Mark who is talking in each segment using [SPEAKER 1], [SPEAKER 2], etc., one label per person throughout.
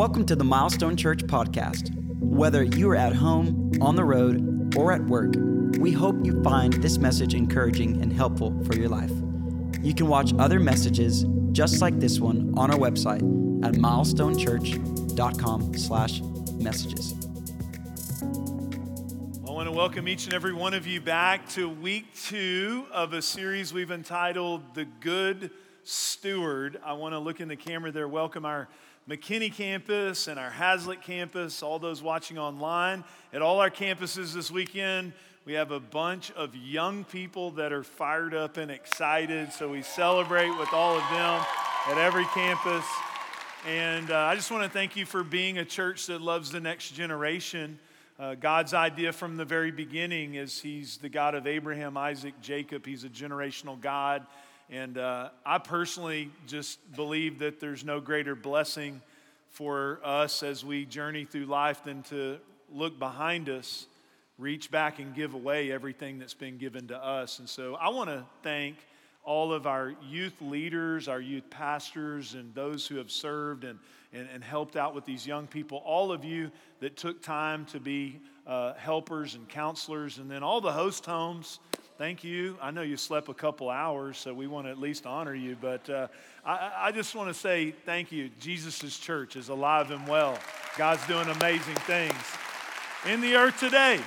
[SPEAKER 1] Welcome to the Milestone Church podcast. Whether you are at home, on the road, or at work, we hope you find this message encouraging and helpful for your life. You can watch other messages just like this one on our website at milestonechurch.com/messages.
[SPEAKER 2] I want to welcome each and every one of you back to week two of a series we've entitled The Good Steward. I want to look in the camera there, welcome our McKinney campus and our Haslet campus, all those watching online. At all our campuses this weekend, we have a bunch of young people that are fired up and excited, so we celebrate with all of them at every campus. And uh, I just want to thank you for being a church that loves the next generation. Uh, God's idea from the very beginning is He's the God of Abraham, Isaac, Jacob. He's a generational God. And uh, I personally just believe that there's no greater blessing for us as we journey through life than to look behind us, reach back, and give away everything that's been given to us. And so I want to thank all of our youth leaders, our youth pastors, and those who have served and, and, and helped out with these young people, all of you that took time to be uh, helpers and counselors, and then all the host homes thank you. I know you slept a couple hours, so we want to at least honor you. But uh, I, I, just want to say thank you. Jesus' church is alive and well. God's doing amazing things in the earth today.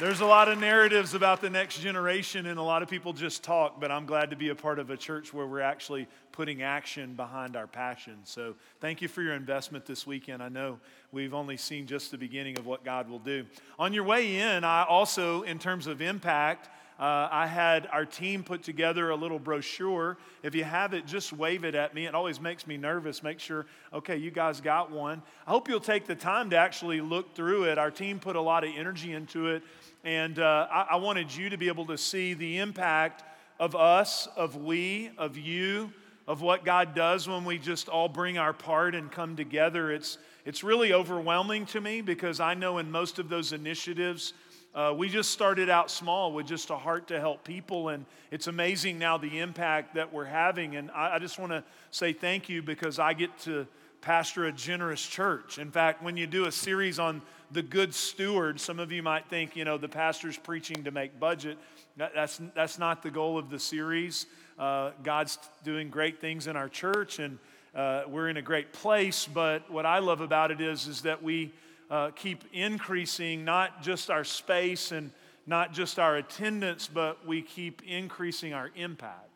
[SPEAKER 2] There's a lot of narratives about the next generation, and a lot of people just talk, but I'm glad to be a part of a church where we're actually putting action behind our passion. So, thank you for your investment this weekend. I know we've only seen just the beginning of what God will do. On your way in, I also, in terms of impact, uh, I had our team put together a little brochure. If you have it, just wave it at me. It always makes me nervous. Make sure, okay, you guys got one. I hope you'll take the time to actually look through it. Our team put a lot of energy into it, and uh, I-, I wanted you to be able to see the impact of us, of we, of you, of what God does when we just all bring our part and come together. It's, it's really overwhelming to me because I know in most of those initiatives, uh, we just started out small with just a heart to help people, and it's amazing now the impact that we're having. And I, I just want to say thank you because I get to pastor a generous church. In fact, when you do a series on the good steward, some of you might think, you know, the pastor's preaching to make budget. That, that's, that's not the goal of the series. Uh, God's doing great things in our church, and uh, we're in a great place. But what I love about it is, is that we uh, keep increasing not just our space and not just our attendance, but we keep increasing our impact.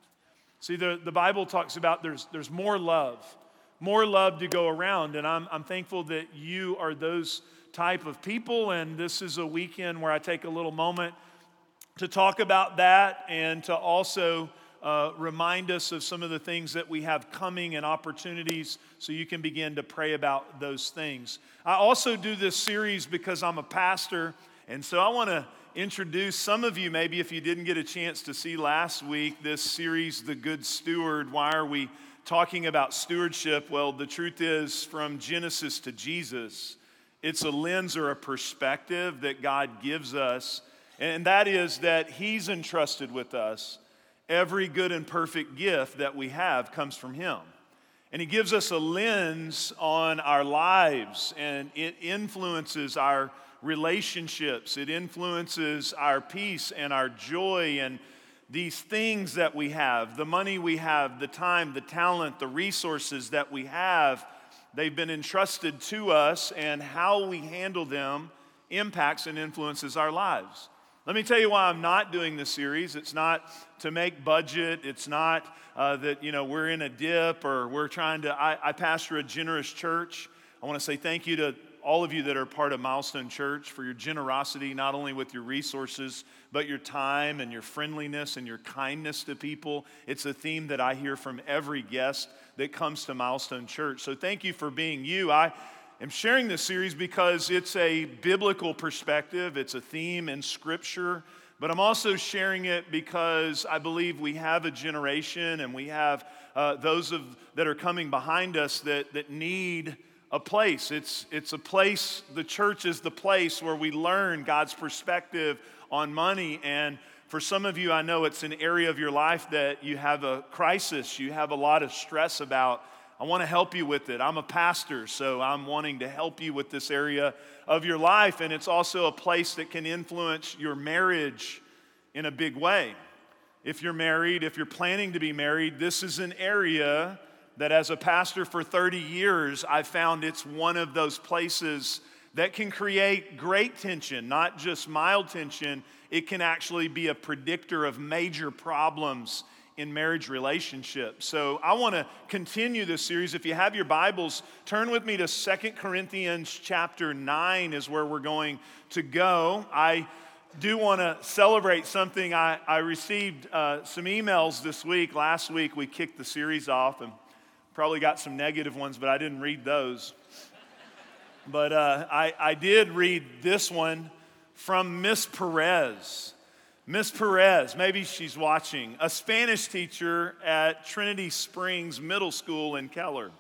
[SPEAKER 2] See, the, the Bible talks about there's, there's more love, more love to go around. And I'm, I'm thankful that you are those type of people. And this is a weekend where I take a little moment to talk about that and to also uh, remind us of some of the things that we have coming and opportunities so you can begin to pray about those things. I also do this series because I'm a pastor, and so I want to introduce some of you, maybe if you didn't get a chance to see last week, this series, The Good Steward. Why are we talking about stewardship? Well, the truth is, from Genesis to Jesus, it's a lens or a perspective that God gives us, and that is that He's entrusted with us every good and perfect gift that we have comes from Him. And He gives us a lens on our lives, and it influences our relationships, it influences our peace and our joy and these things that we have the money we have, the time, the talent, the resources that we have. They've been entrusted to us, and how we handle them impacts and influences our lives. Let me tell you why I'm not doing this series. It's not to make budget. It's not uh, that, you know, we're in a dip or we're trying to. I, I pastor a generous church. I want to say thank you to all of you that are part of Milestone Church for your generosity, not only with your resources, but your time and your friendliness and your kindness to people. It's a theme that I hear from every guest that comes to Milestone Church. So thank you for being you. I am sharing this series because it's a biblical perspective, it's a theme in Scripture, but I'm also sharing it because I believe we have a generation and we have uh, those of, that are coming behind us that, that need a place. It's, it's a place, the church is the place where we learn God's perspective on money. And for some of you, I know it's an area of your life that you have a crisis, you have a lot of stress about I want to help you with it. I'm a pastor, so I'm wanting to help you with this area of your life. And it's also a place that can influence your marriage in a big way. If you're married, if you're planning to be married, this is an area that as a pastor for 30 years, I found it's one of those places that can create great tension, not just mild tension. It can actually be a predictor of major problems in marriage relationships. So I want to continue this series. If you have your Bibles, turn with me to Second Corinthians chapter 9 is where we're going to go. I do want to celebrate something. I, I received uh, some emails this week. Last week we kicked the series off and probably got some negative ones, but I didn't read those. But uh, I, I did read this one from Miss Perez. Miss Perez, maybe she's watching, a Spanish teacher at Trinity Springs Middle School in Keller.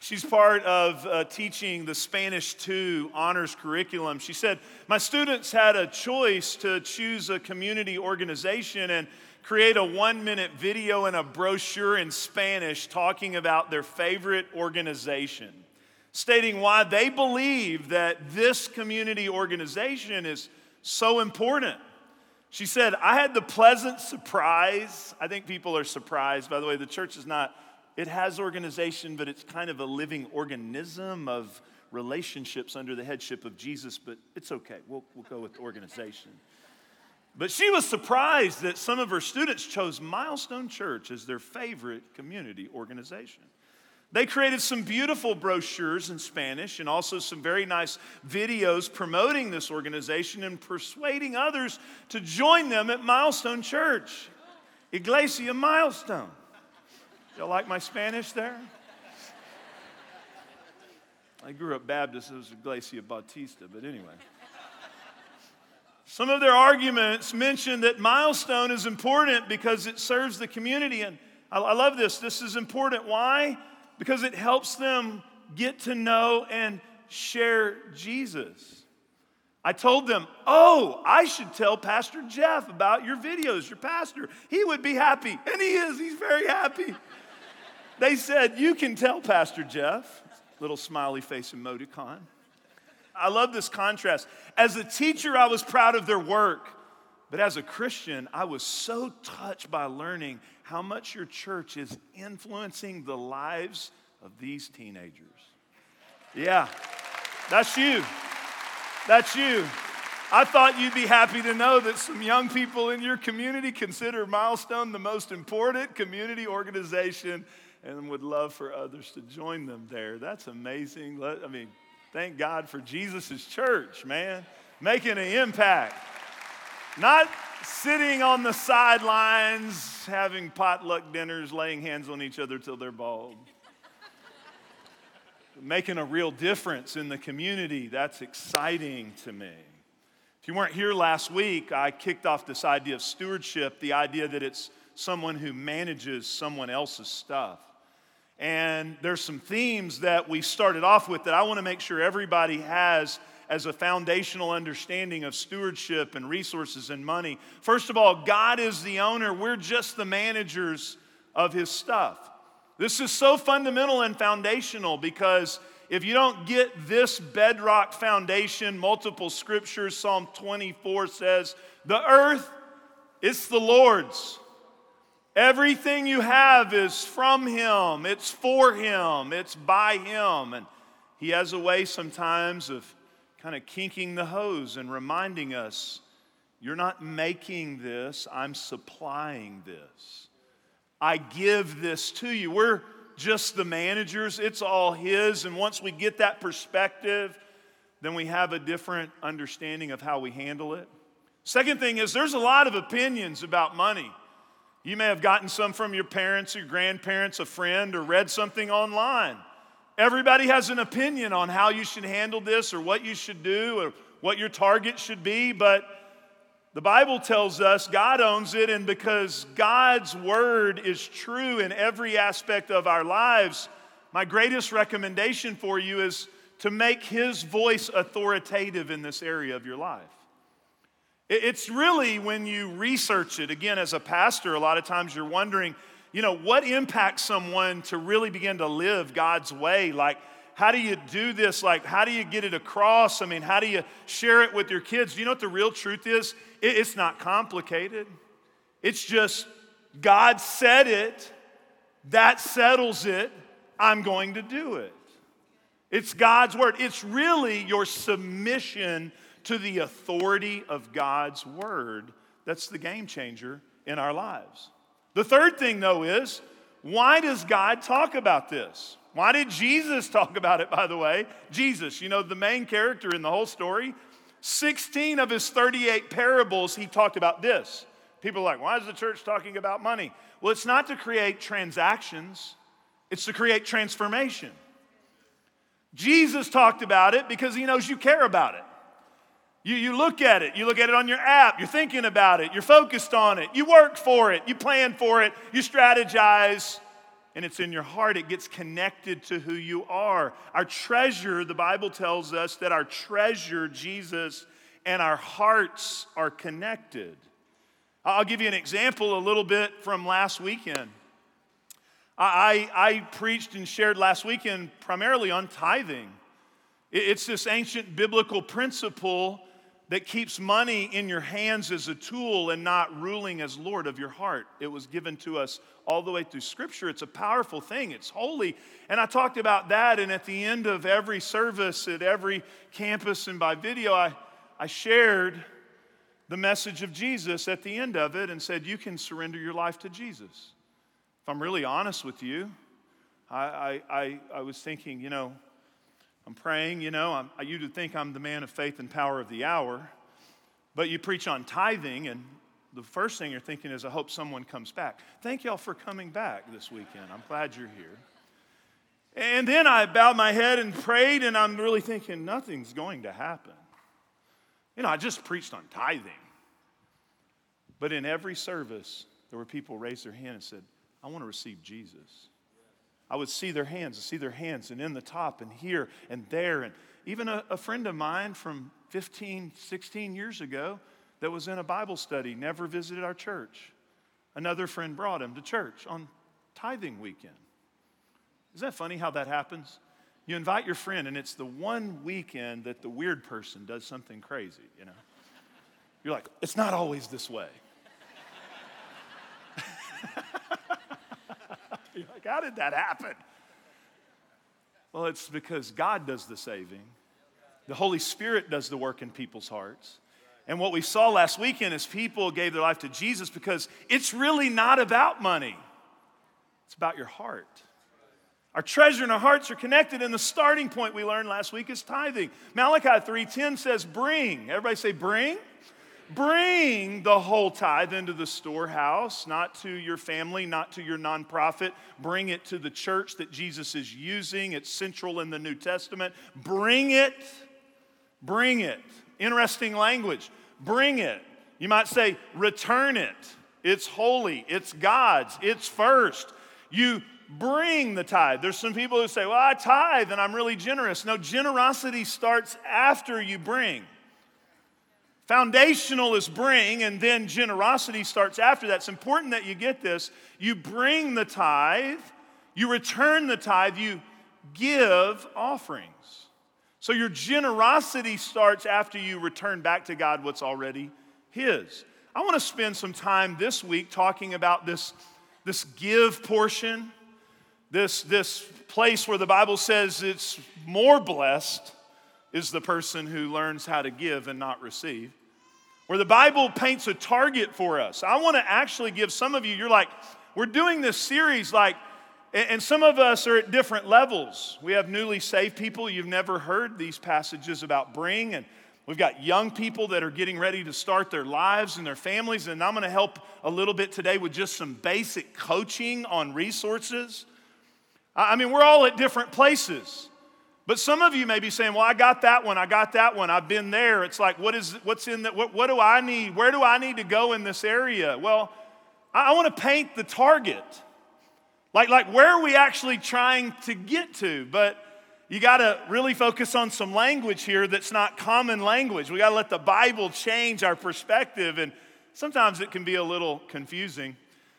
[SPEAKER 2] She's part of uh, teaching the Spanish 2 honors curriculum. She said, My students had a choice to choose a community organization and create a one minute video and a brochure in Spanish talking about their favorite organization, stating why they believe that this community organization is so important. She said, I had the pleasant surprise. I think people are surprised. By the way, the church is not, it has organization, but it's kind of a living organism of relationships under the headship of Jesus, but it's okay. We'll, we'll go with organization. But she was surprised that some of her students chose Milestone Church as their favorite community organization. They created some beautiful brochures in Spanish and also some very nice videos promoting this organization and persuading others to join them at Milestone Church, Iglesia Milestone. Y'all like my Spanish there? I grew up Baptist, it was Iglesia Bautista, but anyway. Some of their arguments mention that milestone is important because it serves the community. And I, love this. This is important. Why? Because it helps them get to know and share Jesus. I told them, Oh, I should tell Pastor Jeff about your videos, your pastor. He would be happy. And he is, he's very happy. they said, You can tell Pastor Jeff. Little smiley face emoticon. I love this contrast. As a teacher, I was proud of their work. But as a Christian, I was so touched by learning how much your church is influencing the lives of these teenagers. Yeah, that's you. That's you. I thought you'd be happy to know that some young people in your community consider Milestone the most important community organization and would love for others to join them there. That's amazing. I mean, thank God for Jesus' church, man, making an impact. Not sitting on the sidelines, having potluck dinners, laying hands on each other till they're bald. Making a real difference in the community, that's exciting to me. If you weren't here last week, I kicked off this idea of stewardship, the idea that it's someone who manages someone else's stuff. And there's some themes that we started off with that I want to make sure everybody has as a foundational understanding of stewardship and resources and money. First of all, God is the owner, we're just the managers of His stuff. This is so fundamental and foundational because if you don't get this bedrock foundation, multiple scriptures, Psalm 24 says, The earth it's the Lord's. Everything you have is from Him, it's for Him, it's by Him. And He has a way sometimes of kind of kinking the hose and reminding us you're not making this, I'm supplying this. I give this to you. We're just the managers, it's all His. And once we get that perspective, then we have a different understanding of how we handle it. Second thing is, there's a lot of opinions about money. You may have gotten some from your parents, your grandparents, a friend, or read something online. Everybody has an opinion on how you should handle this or what you should do or what your target should be, but the Bible tells us God owns it, and because God's word is true in every aspect of our lives, my greatest recommendation for you is to make His voice authoritative in this area of your life. It's really when you research it, again, as a pastor, a lot of times you're wondering, you know, what impacts someone to really begin to live God's way? Like, how do you do this? Like, how do you get it across? I mean, how do you share it with your kids? Do you know what the real truth is? It's not complicated. It's just God said it, that settles it, I'm going to do it. It's God's word. It's really your submission to the authority of God's word that's the game changer in our lives. The third thing, though, is why does God talk about this? Why did Jesus talk about it, by the way? Jesus, you know, the main character in the whole story, 16 of his 38 parables, he talked about this. People are like, why is the church talking about money? Well, it's not to create transactions, it's to create transformation. Jesus talked about it because he knows you care about it. You, you look at it, you look at it on your app, you're thinking about it, you're focused on it, you work for it, you plan for it, you strategize, and it's in your heart. It gets connected to who you are. Our treasure, the Bible tells us that our treasure, Jesus, and our hearts are connected. I'll give you an example a little bit from last weekend. I, I preached and shared last weekend primarily on tithing. It's this ancient biblical principle that keeps money in your hands as a tool and not ruling as Lord of your heart. It was given to us all the way through Scripture. It's a powerful thing, it's holy. And I talked about that, and at the end of every service at every campus and by video, I, I shared the message of Jesus at the end of it and said, You can surrender your life to Jesus. If I'm really honest with you, I, I, I, I was thinking, you know, I'm praying, you know, I'm, you would think I'm the man of faith and power of the hour, but you preach on tithing, and the first thing you're thinking is, I hope someone comes back. Thank y'all for coming back this weekend. I'm glad you're here. And then I bowed my head and prayed, and I'm really thinking, nothing's going to happen. You know, I just preached on tithing. But in every service, there were people raised their hand and said, I want to receive Jesus. I would see their hands, and see their hands, and in the top, and here, and there. And even a, a friend of mine from 15, 16 years ago that was in a Bible study never visited our church. Another friend brought him to church on tithing weekend. Isn't that funny how that happens? You invite your friend, and it's the one weekend that the weird person does something crazy, you know? You're like, it's not always this way. You're like, how did that happen? Well, it's because God does the saving, the Holy Spirit does the work in people's hearts. And what we saw last weekend is people gave their life to Jesus because it's really not about money, it's about your heart. Our treasure and our hearts are connected, and the starting point we learned last week is tithing. Malachi 3:10 says, bring. Everybody say, bring. Bring the whole tithe into the storehouse, not to your family, not to your nonprofit. Bring it to the church that Jesus is using. It's central in the New Testament. Bring it. Bring it. Interesting language. Bring it. You might say, return it. It's holy. It's God's. It's first. You bring the tithe. There's some people who say, well, I tithe and I'm really generous. No, generosity starts after you bring. Foundational is bring, and then generosity starts after that. It's important that you get this. You bring the tithe, you return the tithe, you give offerings. So your generosity starts after you return back to God what's already His. I want to spend some time this week talking about this, this give portion, this, this place where the Bible says it's more blessed is the person who learns how to give and not receive. Where the Bible paints a target for us. I want to actually give some of you, you're like, we're doing this series like, and some of us are at different levels. We have newly saved people, you've never heard these passages about bring, and we've got young people that are getting ready to start their lives and their families, and I'm going to help a little bit today with just some basic coaching on resources. I mean, we're all at different places. But some of you may be saying, well, I got that one, I got that one, I've been there. It's like, what is, what's in that, what, what do I need? Where do I need to go in this area? Well, I, I want to paint the target. Like, like, where are we actually trying to get to? But you got to really focus on some language here that's not common language. We got to let the Bible change our perspective, and sometimes it can be a little confusing.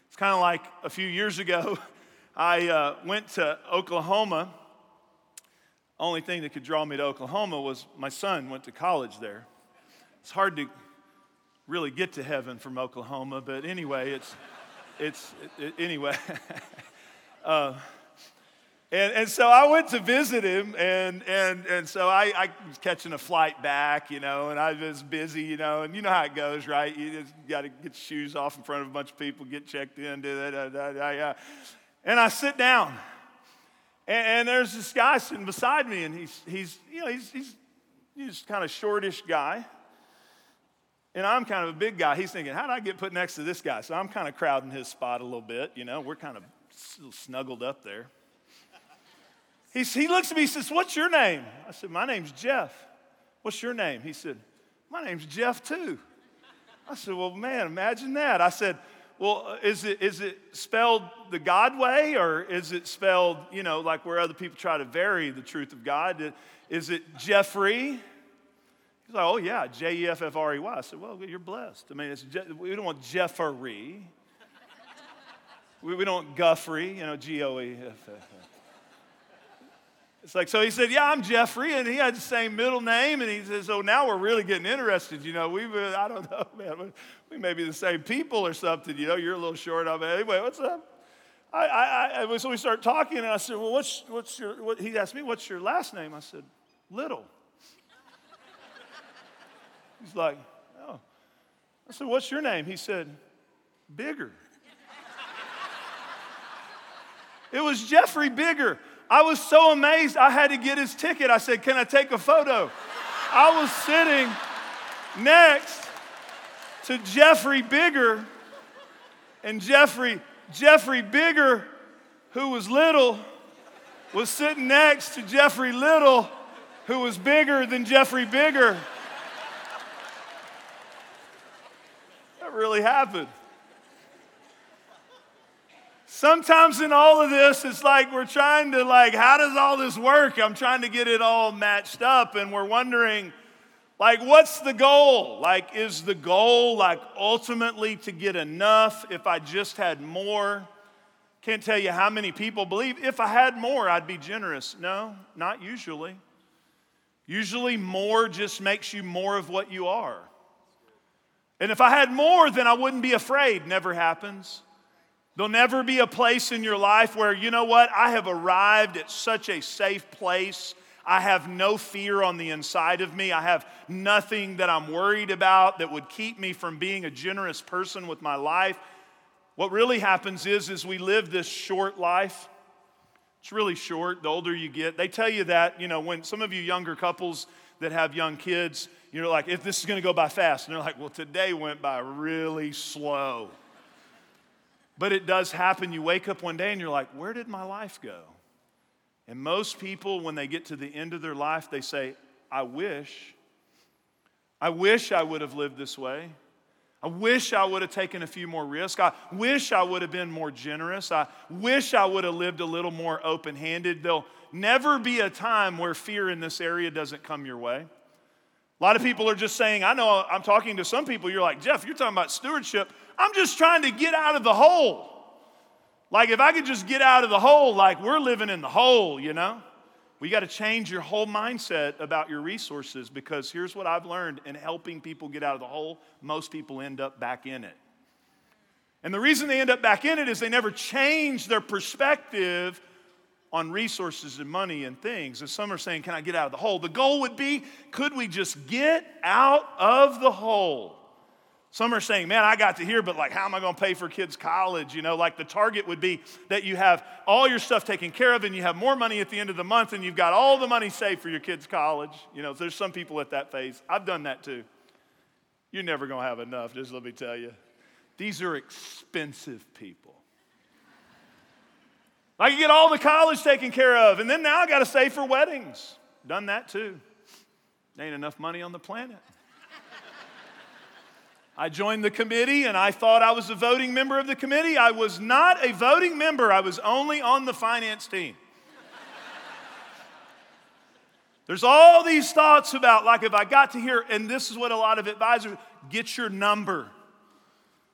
[SPEAKER 2] It's kind of like a few years ago, I uh, went to Oklahoma. Only thing that could draw me to Oklahoma was my son went to college there. It's hard to really get to heaven from Oklahoma, but anyway, it's, it's it, anyway. uh, and, and so I went to visit him, and, and, and so I, I was catching a flight back, you know, and I was busy, you know, and you know how it goes, right? You just got to get your shoes off in front of a bunch of people, get checked in, do that, da, da, da, yeah. And I sit down, and, and, there's this guy sitting beside me, and he's, he's you know, he's, he's, he's kind of shortish guy. And I'm kind of a big guy. He's thinking, how did I get put next to this guy? So I'm kind of crowding his spot a little bit, you know, we're kind of snuggled up there. He, he looks at me, he says, What's your name? I said, My name's Jeff. What's your name? He said, My name's Jeff too. I said, Well, man, imagine that. I said, Well, is it, is it spelled the God way or is it spelled, you know, like where other people try to vary the truth of God? Is it Jeffrey? He's like, Oh, yeah, J E F F R E Y. I said, Well, you're blessed. I mean, it's Je- we don't want Jeffrey. We, we don't Guffrey, you know, G O E F F. It's like, so he said, Yeah, I'm Jeffrey, and he had the same middle name. And he says, So now we're really getting interested. You know, we, uh, I don't know, man, we may be the same people or something. You know, you're a little short of it. Anyway, what's up? I, I, I, so we start talking, and I said, Well, what's, what's your, what, he asked me, What's your last name? I said, Little. He's like, Oh. I said, What's your name? He said, Bigger. it was Jeffrey Bigger. I was so amazed, I had to get his ticket. I said, Can I take a photo? I was sitting next to Jeffrey Bigger, and Jeffrey, Jeffrey Bigger, who was little, was sitting next to Jeffrey Little, who was bigger than Jeffrey Bigger. That really happened. Sometimes in all of this, it's like we're trying to, like, how does all this work? I'm trying to get it all matched up, and we're wondering, like, what's the goal? Like, is the goal, like, ultimately to get enough if I just had more? Can't tell you how many people believe if I had more, I'd be generous. No, not usually. Usually, more just makes you more of what you are. And if I had more, then I wouldn't be afraid. Never happens. There'll never be a place in your life where, you know what, I have arrived at such a safe place. I have no fear on the inside of me. I have nothing that I'm worried about that would keep me from being a generous person with my life. What really happens is, is we live this short life. It's really short the older you get. They tell you that, you know, when some of you younger couples that have young kids, you're like, if this is going to go by fast. And they're like, well, today went by really slow. But it does happen. You wake up one day and you're like, where did my life go? And most people, when they get to the end of their life, they say, I wish. I wish I would have lived this way. I wish I would have taken a few more risks. I wish I would have been more generous. I wish I would have lived a little more open handed. There'll never be a time where fear in this area doesn't come your way. A lot of people are just saying, I know I'm talking to some people, you're like, Jeff, you're talking about stewardship. I'm just trying to get out of the hole. Like, if I could just get out of the hole, like we're living in the hole, you know? We got to change your whole mindset about your resources because here's what I've learned in helping people get out of the hole most people end up back in it. And the reason they end up back in it is they never change their perspective on resources and money and things. And some are saying, Can I get out of the hole? The goal would be, could we just get out of the hole? Some are saying, man, I got to hear, but like, how am I going to pay for kids' college? You know, like the target would be that you have all your stuff taken care of and you have more money at the end of the month and you've got all the money saved for your kids' college. You know, there's some people at that phase. I've done that too. You're never going to have enough, just let me tell you. These are expensive people. I can get all the college taken care of, and then now I got to save for weddings. Done that too. Ain't enough money on the planet. I joined the committee and I thought I was a voting member of the committee. I was not a voting member, I was only on the finance team. There's all these thoughts about, like, if I got to hear, and this is what a lot of advisors get your number.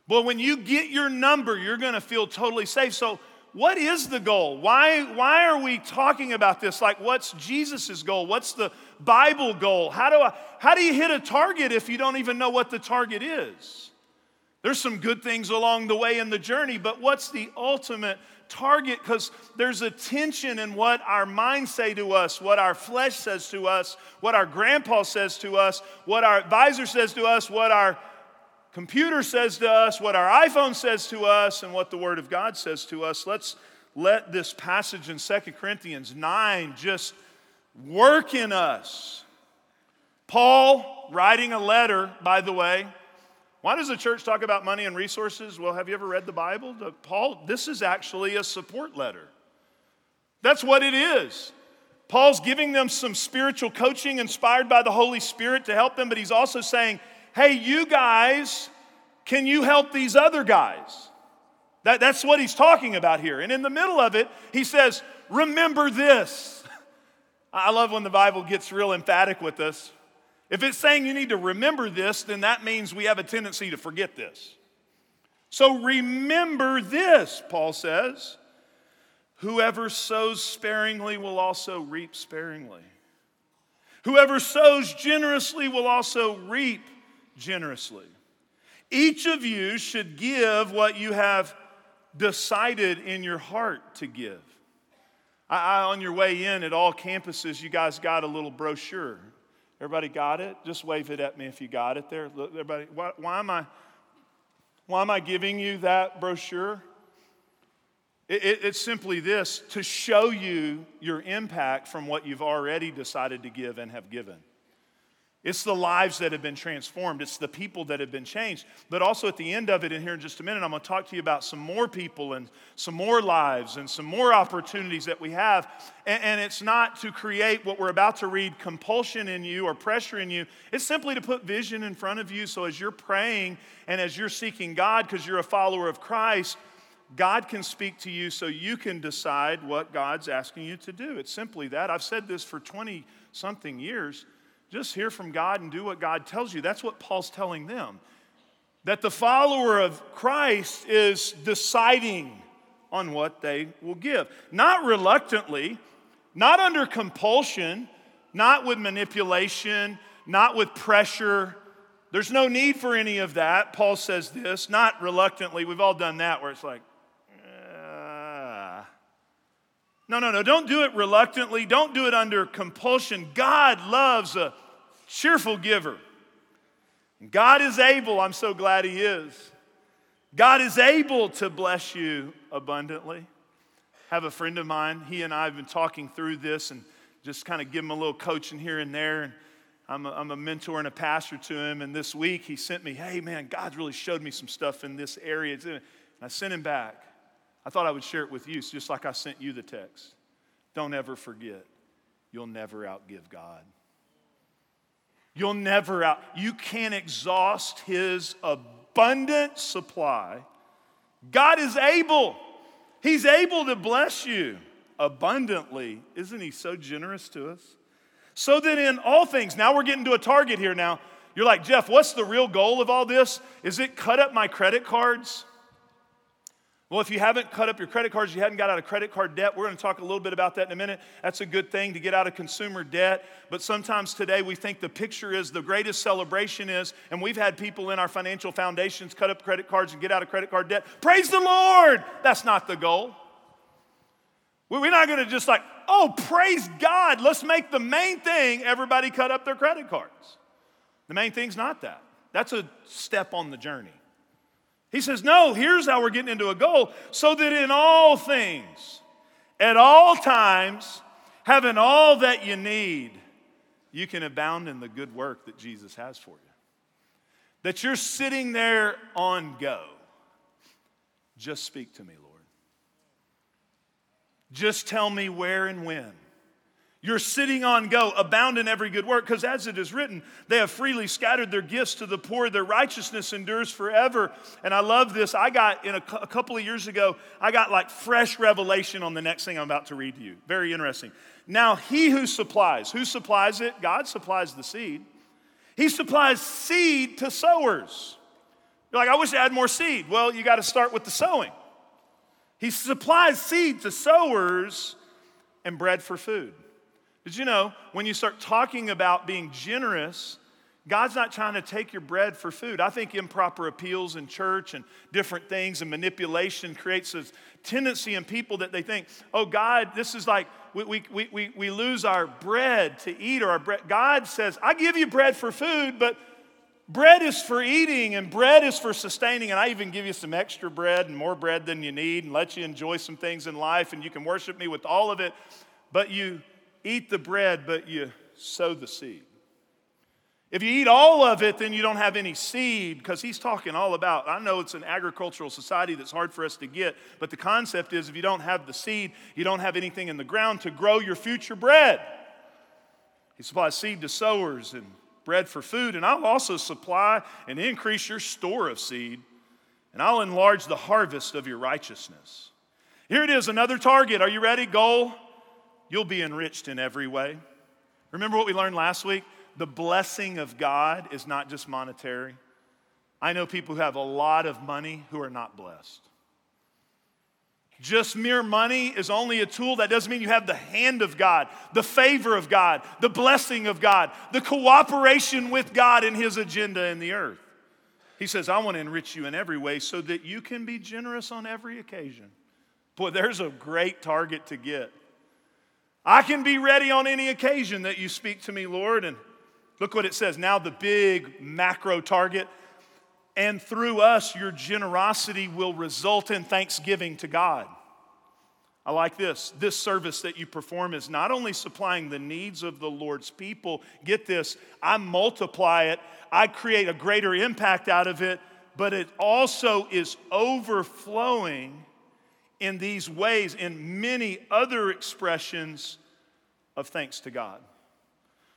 [SPEAKER 2] But when you get your number, you're going to feel totally safe. So, what is the goal? Why, why are we talking about this? Like, what's Jesus' goal? What's the Bible goal? How do, I, how do you hit a target if you don't even know what the target is? There's some good things along the way in the journey, but what's the ultimate target? Because there's a tension in what our minds say to us, what our flesh says to us, what our grandpa says to us, what our advisor says to us, what our computer says to us, what our iPhone says to us, and what the Word of God says to us. Let's let this passage in 2 Corinthians 9 just work in us. Paul, writing a letter, by the way, why does the church talk about money and resources? Well, have you ever read the Bible? Paul, this is actually a support letter. That's what it is. Paul's giving them some spiritual coaching inspired by the Holy Spirit to help them, but he's also saying, hey, you guys, can you help these other guys? That, that's what he's talking about here. And in the middle of it, he says, remember this. I love when the Bible gets real emphatic with us. If it's saying you need to remember this, then that means we have a tendency to forget this. So remember this, Paul says. Whoever sows sparingly will also reap sparingly. Whoever sows generously will also reap generously. Each of you should give what you have decided in your heart to give. I, I, on your way in at all campuses, you guys got a little brochure. Everybody got it? Just wave it at me if you got it there. Look, everybody, why, why am I, why am I giving you that brochure? It, it, it's simply this to show you your impact from what you've already decided to give and have given. It's the lives that have been transformed. It's the people that have been changed. But also at the end of it, in here in just a minute, I'm going to talk to you about some more people and some more lives and some more opportunities that we have. And, and it's not to create what we're about to read compulsion in you or pressure in you. It's simply to put vision in front of you so as you're praying and as you're seeking God because you're a follower of Christ, God can speak to you so you can decide what God's asking you to do. It's simply that. I've said this for 20 something years. Just hear from God and do what God tells you. That's what Paul's telling them. That the follower of Christ is deciding on what they will give. Not reluctantly, not under compulsion, not with manipulation, not with pressure. There's no need for any of that. Paul says this, not reluctantly. We've all done that where it's like, no, no, no. Don't do it reluctantly. Don't do it under compulsion. God loves a cheerful giver. God is able, I'm so glad He is. God is able to bless you abundantly. Have a friend of mine, he and I have been talking through this and just kind of give him a little coaching here and there. And I'm a, I'm a mentor and a pastor to him. And this week he sent me, hey man, God's really showed me some stuff in this area. And I sent him back. I thought I would share it with you, just like I sent you the text. Don't ever forget, you'll never outgive God. You'll never out, you can't exhaust his abundant supply. God is able. He's able to bless you abundantly. Isn't he so generous to us? So that in all things, now we're getting to a target here now. You're like, Jeff, what's the real goal of all this? Is it cut up my credit cards? Well, if you haven't cut up your credit cards, you hadn't got out of credit card debt, we're going to talk a little bit about that in a minute. That's a good thing to get out of consumer debt. But sometimes today we think the picture is the greatest celebration is, and we've had people in our financial foundations cut up credit cards and get out of credit card debt. Praise the Lord! That's not the goal. We're not going to just like, oh, praise God, let's make the main thing everybody cut up their credit cards. The main thing's not that. That's a step on the journey. He says, No, here's how we're getting into a goal so that in all things, at all times, having all that you need, you can abound in the good work that Jesus has for you. That you're sitting there on go. Just speak to me, Lord. Just tell me where and when. You're sitting on go, abound in every good work, because as it is written, they have freely scattered their gifts to the poor. Their righteousness endures forever. And I love this. I got, in a, a couple of years ago, I got like fresh revelation on the next thing I'm about to read to you. Very interesting. Now, he who supplies, who supplies it? God supplies the seed. He supplies seed to sowers. You're like, I wish I had more seed. Well, you got to start with the sowing. He supplies seed to sowers and bread for food. Did you know when you start talking about being generous, God's not trying to take your bread for food. I think improper appeals in church and different things and manipulation creates this tendency in people that they think, oh, God, this is like we, we, we, we lose our bread to eat or our bread. God says, I give you bread for food, but bread is for eating and bread is for sustaining. And I even give you some extra bread and more bread than you need and let you enjoy some things in life and you can worship me with all of it. But you eat the bread, but you sow the seed. If you eat all of it, then you don't have any seed because he's talking all about. I know it's an agricultural society that's hard for us to get, but the concept is if you don't have the seed, you don't have anything in the ground to grow your future bread. He supplies seed to sowers and bread for food, and I'll also supply and increase your store of seed, and I'll enlarge the harvest of your righteousness. Here it is, another target. Are you ready? Goal you'll be enriched in every way. Remember what we learned last week? The blessing of God is not just monetary. I know people who have a lot of money who are not blessed. Just mere money is only a tool. That doesn't mean you have the hand of God, the favor of God, the blessing of God, the cooperation with God in His agenda in the earth. He says, I want to enrich you in every way so that you can be generous on every occasion. Boy, there's a great target to get. I can be ready on any occasion that you speak to me, Lord. And look what it says now, the big macro target. And through us, your generosity will result in thanksgiving to God. I like this. This service that you perform is not only supplying the needs of the Lord's people, get this, I multiply it, I create a greater impact out of it, but it also is overflowing in these ways in many other expressions of thanks to God.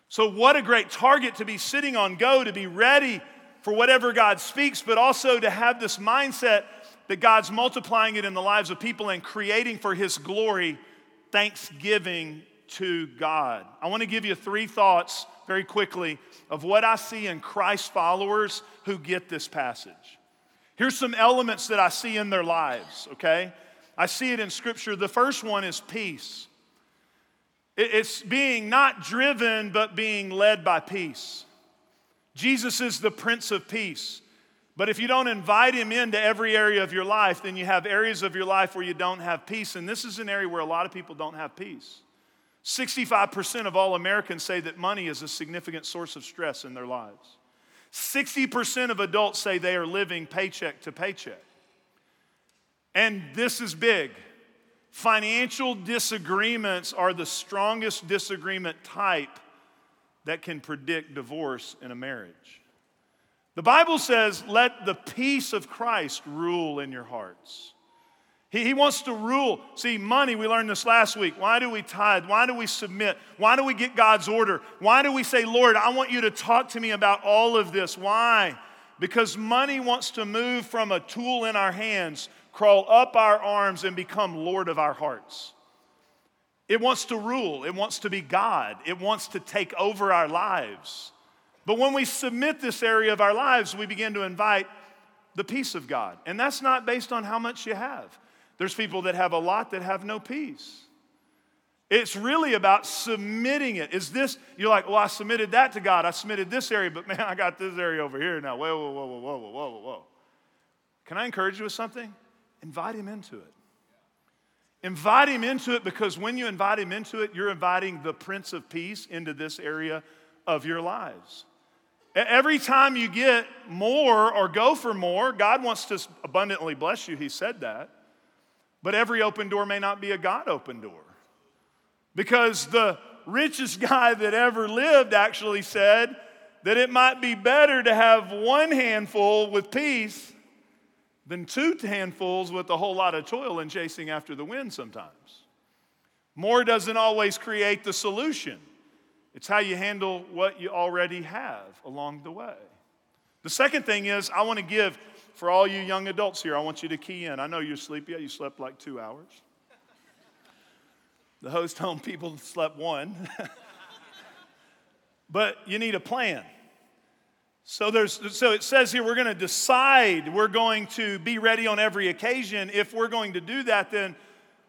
[SPEAKER 2] So, what a great target to be sitting on, go, to be ready for whatever God speaks, but also to have this mindset that God's multiplying it in the lives of people and creating for His glory thanksgiving to God. I want to give you three thoughts very quickly of what I see in Christ followers who get this passage. Here's some elements that I see in their lives, okay? I see it in Scripture. The first one is peace. It's being not driven, but being led by peace. Jesus is the Prince of Peace. But if you don't invite him into every area of your life, then you have areas of your life where you don't have peace. And this is an area where a lot of people don't have peace. 65% of all Americans say that money is a significant source of stress in their lives. 60% of adults say they are living paycheck to paycheck. And this is big. Financial disagreements are the strongest disagreement type that can predict divorce in a marriage. The Bible says, let the peace of Christ rule in your hearts. He, he wants to rule. See, money, we learned this last week. Why do we tithe? Why do we submit? Why do we get God's order? Why do we say, Lord, I want you to talk to me about all of this? Why? Because money wants to move from a tool in our hands crawl up our arms and become Lord of our hearts. It wants to rule, it wants to be God, it wants to take over our lives. But when we submit this area of our lives, we begin to invite the peace of God. And that's not based on how much you have. There's people that have a lot that have no peace. It's really about submitting it. Is this, you're like, well, I submitted that to God. I submitted this area, but man, I got this area over here now. Whoa, whoa, whoa, whoa, whoa, whoa, whoa, whoa. Can I encourage you with something? Invite him into it. Invite him into it because when you invite him into it, you're inviting the Prince of Peace into this area of your lives. Every time you get more or go for more, God wants to abundantly bless you. He said that. But every open door may not be a God open door. Because the richest guy that ever lived actually said that it might be better to have one handful with peace than two handfuls with a whole lot of toil and chasing after the wind sometimes. More doesn't always create the solution, it's how you handle what you already have along the way. The second thing is, I want to give for all you young adults here, I want you to key in. I know you're sleepy, you slept like two hours. The host home people slept one. but you need a plan. So, there's, so it says here we're going to decide we're going to be ready on every occasion. If we're going to do that, then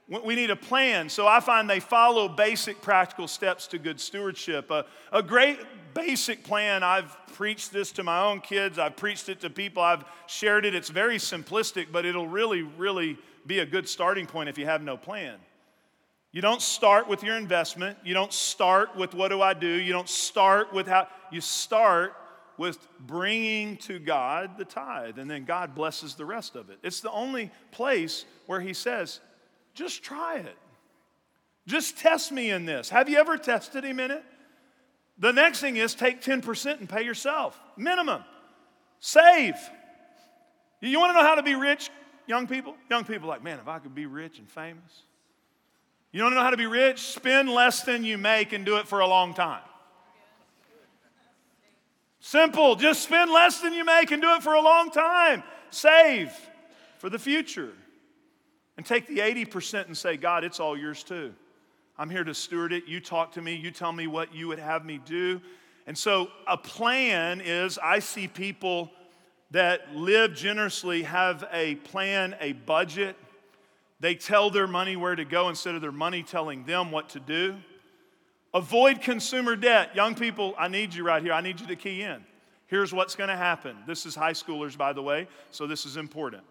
[SPEAKER 2] we need a plan. So I find they follow basic practical steps to good stewardship. A, a great basic plan, I've preached this to my own kids, I've preached it to people, I've shared it. It's very simplistic, but it'll really, really be a good starting point if you have no plan. You don't start with your investment. You don't start with what do I do. You don't start with how, you start with bringing to God the tithe, and then God blesses the rest of it. It's the only place where He says, just try it. Just test me in this. Have you ever tested Him in it? The next thing is take 10% and pay yourself, minimum. Save. You want to know how to be rich, young people? Young people like, man, if I could be rich and famous. You to know how to be rich? Spend less than you make and do it for a long time. Simple. Just spend less than you make and do it for a long time. Save for the future. And take the 80% and say, God, it's all yours too. I'm here to steward it. You talk to me. You tell me what you would have me do. And so, a plan is I see people that live generously have a plan, a budget. They tell their money where to go instead of their money telling them what to do. Avoid consumer debt. Young people, I need you right here. I need you to key in. Here's what's going to happen. This is high schoolers, by the way, so this is important.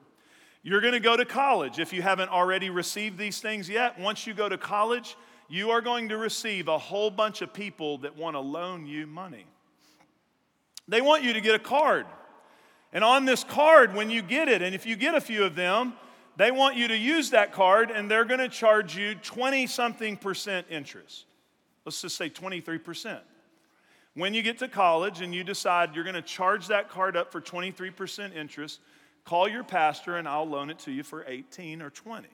[SPEAKER 2] You're going to go to college. If you haven't already received these things yet, once you go to college, you are going to receive a whole bunch of people that want to loan you money. They want you to get a card. And on this card, when you get it, and if you get a few of them, they want you to use that card and they're going to charge you 20 something percent interest let's just say 23%. When you get to college and you decide you're going to charge that card up for 23% interest, call your pastor and I'll loan it to you for 18 or 20.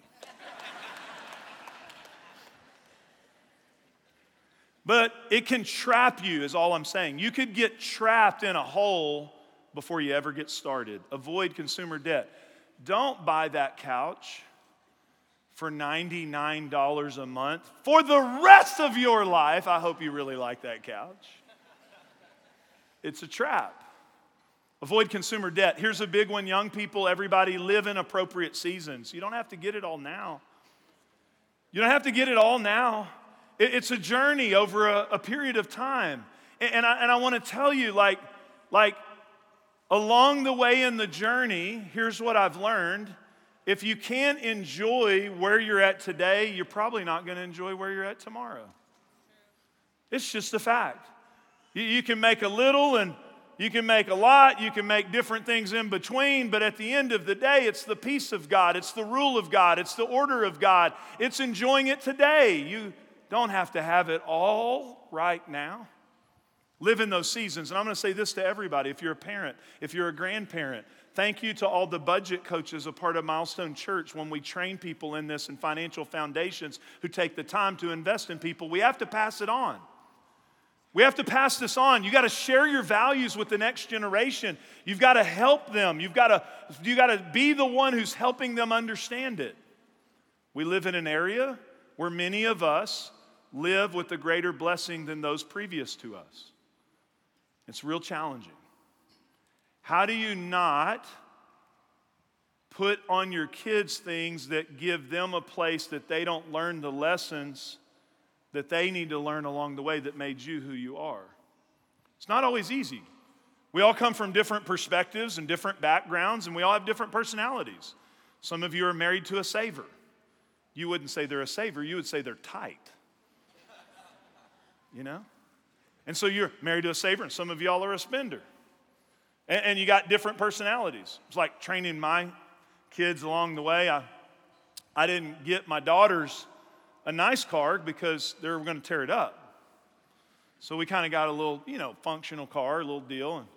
[SPEAKER 2] but it can trap you, is all I'm saying. You could get trapped in a hole before you ever get started. Avoid consumer debt. Don't buy that couch for $99 a month for the rest of your life. I hope you really like that couch. It's a trap. Avoid consumer debt. Here's a big one, young people. Everybody live in appropriate seasons. You don't have to get it all now. You don't have to get it all now. It's a journey over a, a period of time. And I, and I want to tell you, like, like, along the way in the journey, here's what I've learned if you can't enjoy where you're at today, you're probably not going to enjoy where you're at tomorrow. It's just a fact. You, you can make a little and you can make a lot, you can make different things in between, but at the end of the day, it's the peace of God, it's the rule of God, it's the order of God, it's enjoying it today. You don't have to have it all right now. Live in those seasons. And I'm going to say this to everybody if you're a parent, if you're a grandparent, Thank you to all the budget coaches, a part of Milestone Church, when we train people in this and financial foundations who take the time to invest in people. We have to pass it on. We have to pass this on. You got to share your values with the next generation. You've got to help them. You've got to, you got to be the one who's helping them understand it. We live in an area where many of us live with a greater blessing than those previous to us. It's real challenging. How do you not put on your kids things that give them a place that they don't learn the lessons that they need to learn along the way that made you who you are? It's not always easy. We all come from different perspectives and different backgrounds, and we all have different personalities. Some of you are married to a saver. You wouldn't say they're a saver, you would say they're tight. You know? And so you're married to a saver, and some of y'all are a spender. And, and you got different personalities. It's like training my kids along the way. I, I didn't get my daughters a nice car because they were going to tear it up. So we kind of got a little, you know, functional car, a little deal. And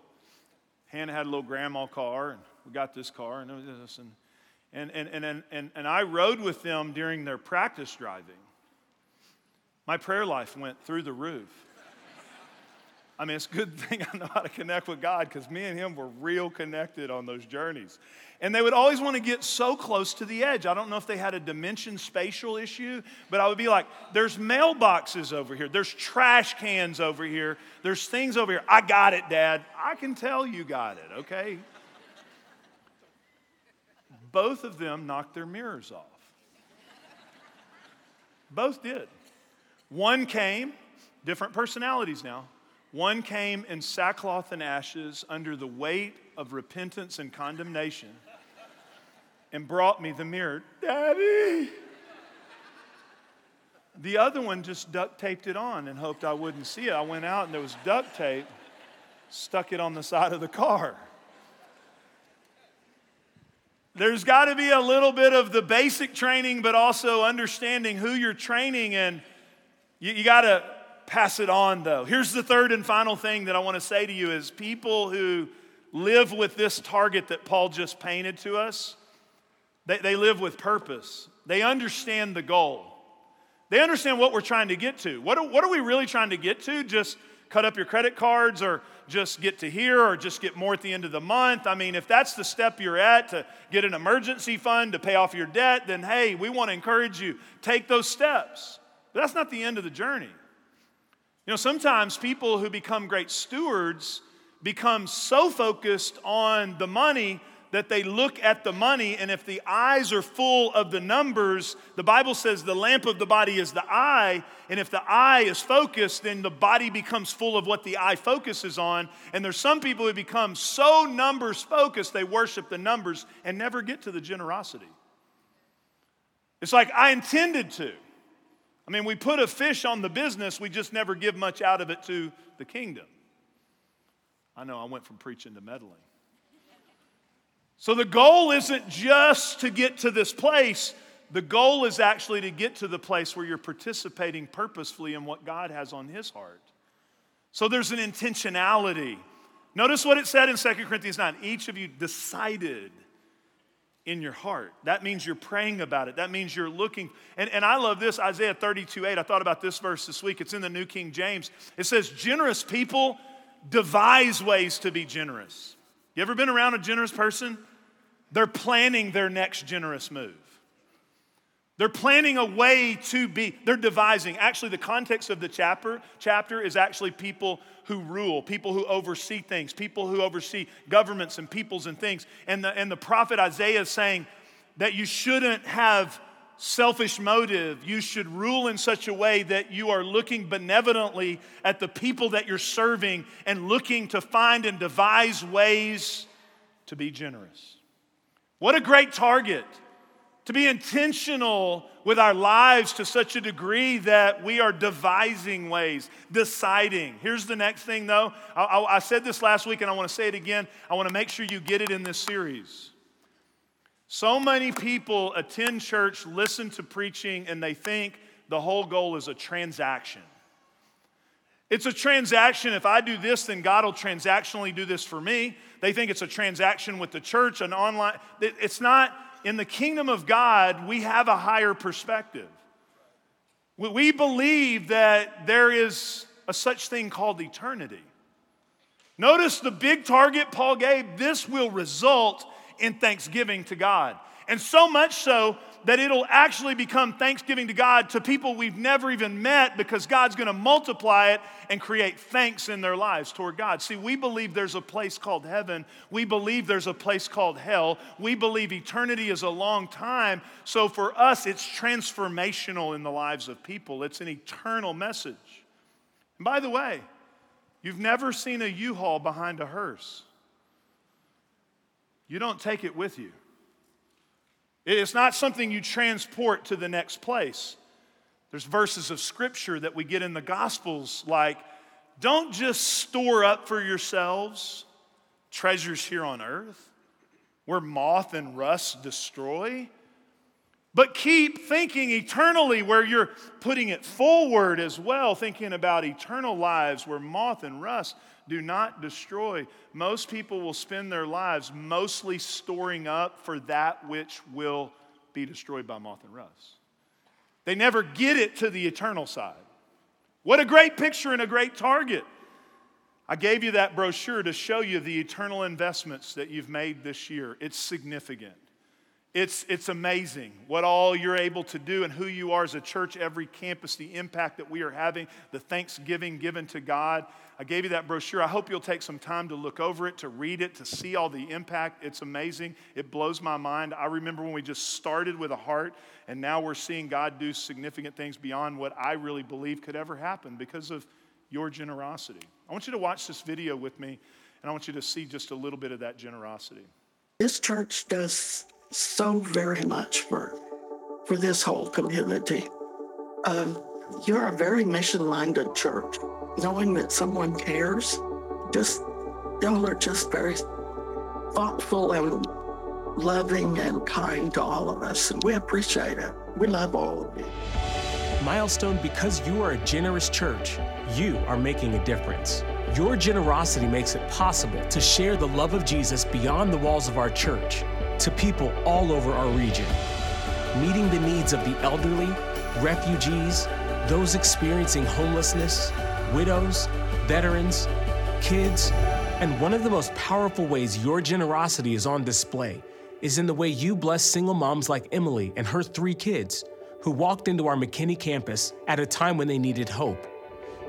[SPEAKER 2] Hannah had a little grandma car, and we got this car, and this. And, and, and, and, and, and I rode with them during their practice driving. My prayer life went through the roof. I mean, it's a good thing I know how to connect with God because me and him were real connected on those journeys. And they would always want to get so close to the edge. I don't know if they had a dimension spatial issue, but I would be like, there's mailboxes over here, there's trash cans over here, there's things over here. I got it, Dad. I can tell you got it, okay? Both of them knocked their mirrors off. Both did. One came, different personalities now. One came in sackcloth and ashes under the weight of repentance and condemnation and brought me the mirror. Daddy! The other one just duct taped it on and hoped I wouldn't see it. I went out and there was duct tape, stuck it on the side of the car. There's got to be a little bit of the basic training, but also understanding who you're training, and you, you got to pass it on, though. Here's the third and final thing that I want to say to you is people who live with this target that Paul just painted to us, they, they live with purpose. They understand the goal. They understand what we're trying to get to. What are, what are we really trying to get to? Just cut up your credit cards or just get to here or just get more at the end of the month. I mean, if that's the step you're at to get an emergency fund to pay off your debt, then hey, we want to encourage you, take those steps. But that's not the end of the journey. You know, sometimes people who become great stewards become so focused on the money that they look at the money, and if the eyes are full of the numbers, the Bible says the lamp of the body is the eye, and if the eye is focused, then the body becomes full of what the eye focuses on. And there's some people who become so numbers focused, they worship the numbers and never get to the generosity. It's like, I intended to. I mean, we put a fish on the business, we just never give much out of it to the kingdom. I know I went from preaching to meddling. So the goal isn't just to get to this place. The goal is actually to get to the place where you're participating purposefully in what God has on His heart. So there's an intentionality. Notice what it said in 2 Corinthians 9 each of you decided in your heart. That means you're praying about it. That means you're looking. And, and I love this Isaiah 32 8. I thought about this verse this week. It's in the New King James. It says, Generous people devise ways to be generous. You ever been around a generous person? They're planning their next generous move. They're planning a way to be, they're devising. Actually, the context of the chapter, chapter is actually people who rule, people who oversee things, people who oversee governments and peoples and things. And the, and the prophet Isaiah is saying that you shouldn't have selfish motive. You should rule in such a way that you are looking benevolently at the people that you're serving and looking to find and devise ways to be generous. What a great target to be intentional with our lives to such a degree that we are devising ways, deciding. Here's the next thing, though. I, I, I, said this last week and I want to say it again. I want to make sure you get it in this series. So many people attend church, listen to preaching, and they think the whole goal is a transaction. It's a transaction. If I do this, then God will transactionally do this for me. They think it's a transaction with the church, an online. It's not. In the kingdom of God, we have a higher perspective. We believe that there is a such thing called eternity. Notice the big target Paul gave this will result in thanksgiving to God. And so much so that it'll actually become thanksgiving to God to people we've never even met because God's going to multiply it and create thanks in their lives toward God. See, we believe there's a place called heaven. We believe there's a place called hell. We believe eternity is a long time. So for us, it's transformational in the lives of people, it's an eternal message. And by the way, you've never seen a U Haul behind a hearse, you don't take it with you. It's not something you transport to the next place. There's verses of scripture that we get in the Gospels like, don't just store up for yourselves treasures here on earth where moth and rust destroy, but keep thinking eternally where you're putting it forward as well, thinking about eternal lives where moth and rust do not destroy. Most people will spend their lives mostly storing up for that which will be destroyed by moth and rust. They never get it to the eternal side. What a great picture and a great target. I gave you that brochure to show you the eternal investments that you've made this year. It's significant. It's, it's amazing what all you're able to do and who you are as a church, every campus, the impact that we are having, the thanksgiving given to God. I gave you that brochure. I hope you'll take some time to look over it, to read it, to see all the impact. It's amazing. It blows my mind. I remember when we just started with a heart, and now we're seeing God do significant things beyond what I really believe could ever happen because of your generosity. I want you to watch this video with me, and I want you to see just a little bit of that generosity.
[SPEAKER 3] This church does so very much for for this whole community. Um, you're a very mission-minded church. Knowing that someone cares, just y'all are just very thoughtful and loving and kind to all of us, and we appreciate it. We love all of you.
[SPEAKER 4] Milestone, because you are a generous church, you are making a difference. Your generosity makes it possible to share the love of Jesus beyond the walls of our church to people all over our region, meeting the needs of the elderly, refugees, those experiencing homelessness, widows, veterans, kids. And one of the most powerful ways your generosity is on display is in the way you bless single moms like Emily and her three kids who walked into our McKinney campus at a time when they needed hope.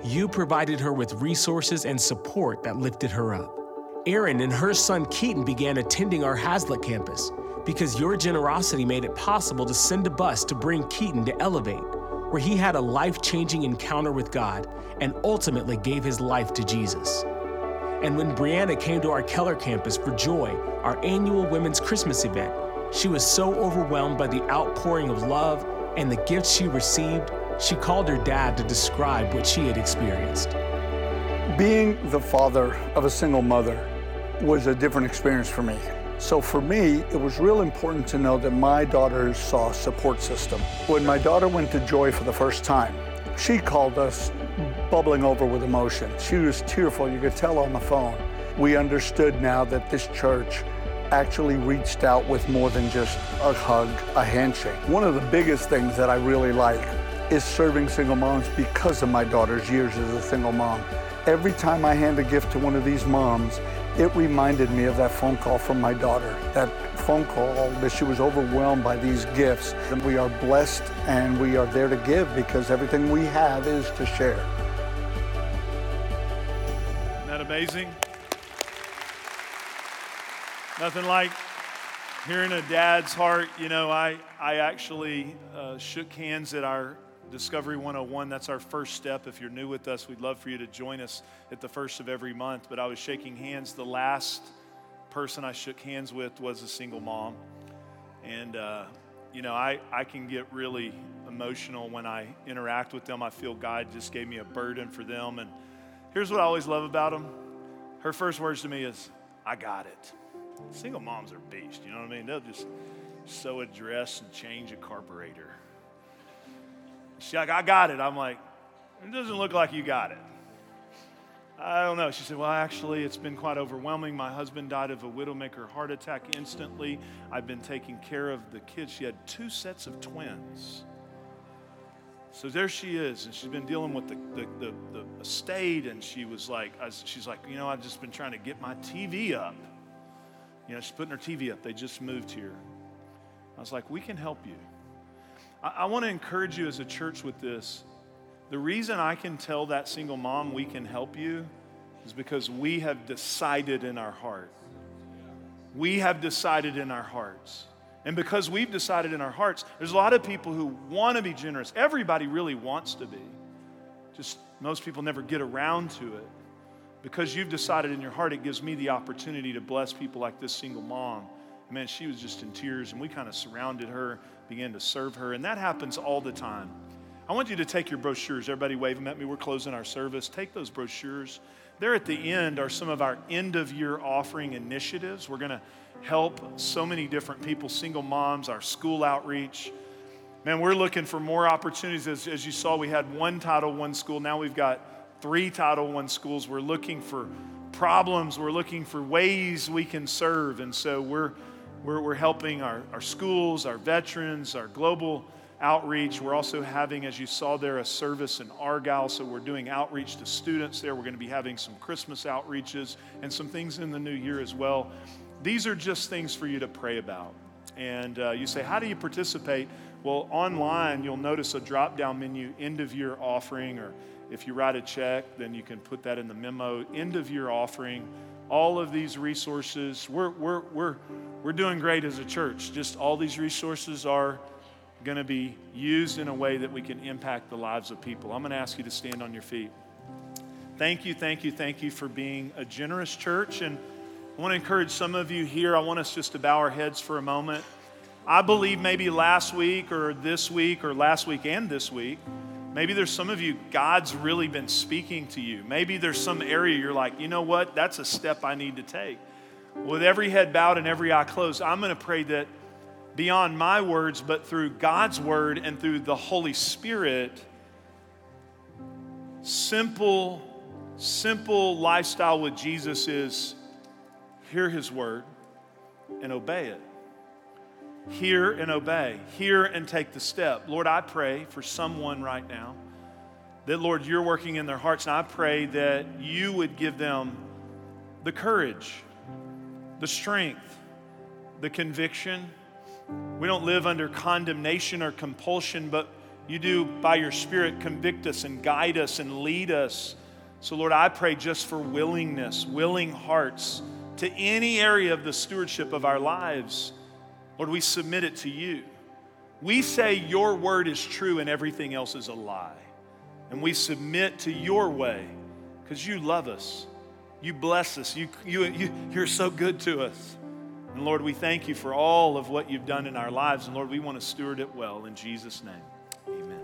[SPEAKER 4] You provided her with resources and support that lifted her up. Erin and her son Keaton began attending our Haslet campus because your generosity made it possible to send a bus to bring Keaton to Elevate, where he had a life changing encounter with God and ultimately gave his life to Jesus. And when Brianna came to our Keller campus for Joy, our annual women's Christmas event, she was so overwhelmed by the outpouring of love and the gifts she received, she called her dad to describe what she had experienced.
[SPEAKER 5] Being the father of a single mother was a different experience for me. So for me, it was real important to know that my daughter saw a support system. When my daughter went to Joy for the first time, she called us bubbling over with emotion. She was tearful, you could tell on the phone. We understood now that this church actually reached out with more than just a hug, a handshake. One of the biggest things that I really like is serving single moms because of my daughter's years as a single mom. Every time I hand a gift to one of these moms, it reminded me of that phone call from my daughter. That phone call that she was overwhelmed by these gifts. And we are blessed and we are there to give because everything we have is to share.
[SPEAKER 2] Isn't that amazing? Nothing like hearing a dad's heart. You know, I, I actually uh, shook hands at our Discovery 101. That's our first step. If you're new with us, we'd love for you to join us at the first of every month. But I was shaking hands. The last person I shook hands with was a single mom. And, uh, you know, I, I can get really emotional when I interact with them. I feel God just gave me a burden for them. And here's what I always love about them her first words to me is, I got it. Single moms are beast, you know what I mean? They'll just sew a dress and change a carburetor. She's like, I got it. I'm like, it doesn't look like you got it. I don't know. She said, Well, actually, it's been quite overwhelming. My husband died of a widowmaker heart attack instantly. I've been taking care of the kids. She had two sets of twins. So there she is, and she's been dealing with the, the, the, the estate, and she was like, She's like, You know, I've just been trying to get my TV up. You know, she's putting her TV up. They just moved here. I was like, We can help you. I, I want to encourage you as a church with this. The reason I can tell that single mom we can help you is because we have decided in our heart. We have decided in our hearts. And because we've decided in our hearts, there's a lot of people who want to be generous. Everybody really wants to be. Just most people never get around to it. Because you've decided in your heart, it gives me the opportunity to bless people like this single mom. Man, she was just in tears, and we kind of surrounded her began to serve her. And that happens all the time. I want you to take your brochures. Everybody wave them at me. We're closing our service. Take those brochures. There at the end are some of our end of year offering initiatives. We're going to help so many different people, single moms, our school outreach. Man, we're looking for more opportunities. As, as you saw, we had one Title I school. Now we've got three Title I schools. We're looking for problems. We're looking for ways we can serve. And so we're we're, we're helping our, our schools, our veterans, our global outreach. We're also having, as you saw there, a service in Argyle. So we're doing outreach to students there. We're going to be having some Christmas outreaches and some things in the new year as well. These are just things for you to pray about. And uh, you say, How do you participate? Well, online, you'll notice a drop down menu, end of year offering, or if you write a check, then you can put that in the memo, end of year offering. All of these resources, we're, we're, we're, we're doing great as a church. Just all these resources are going to be used in a way that we can impact the lives of people. I'm going to ask you to stand on your feet. Thank you, thank you, thank you for being a generous church. And I want to encourage some of you here. I want us just to bow our heads for a moment. I believe maybe last week or this week or last week and this week, maybe there's some of you, God's really been speaking to you. Maybe there's some area you're like, you know what? That's a step I need to take. With every head bowed and every eye closed, I'm going to pray that beyond my words, but through God's word and through the Holy Spirit, simple, simple lifestyle with Jesus is hear his word and obey it hear and obey, hear and take the step. Lord, I pray for someone right now that, Lord, you're working in their hearts, and I pray that you would give them the courage, the strength, the conviction. We don't live under condemnation or compulsion, but you do, by your Spirit, convict us and guide us and lead us. So, Lord, I pray just for willingness, willing hearts to any area of the stewardship of our lives. Lord, we submit it to you. We say your word is true and everything else is a lie. And we submit to your way because you love us. You bless us. You, you, you, you're so good to us. And Lord, we thank you for all of what you've done in our lives. And Lord, we want to steward it well in Jesus' name. Amen.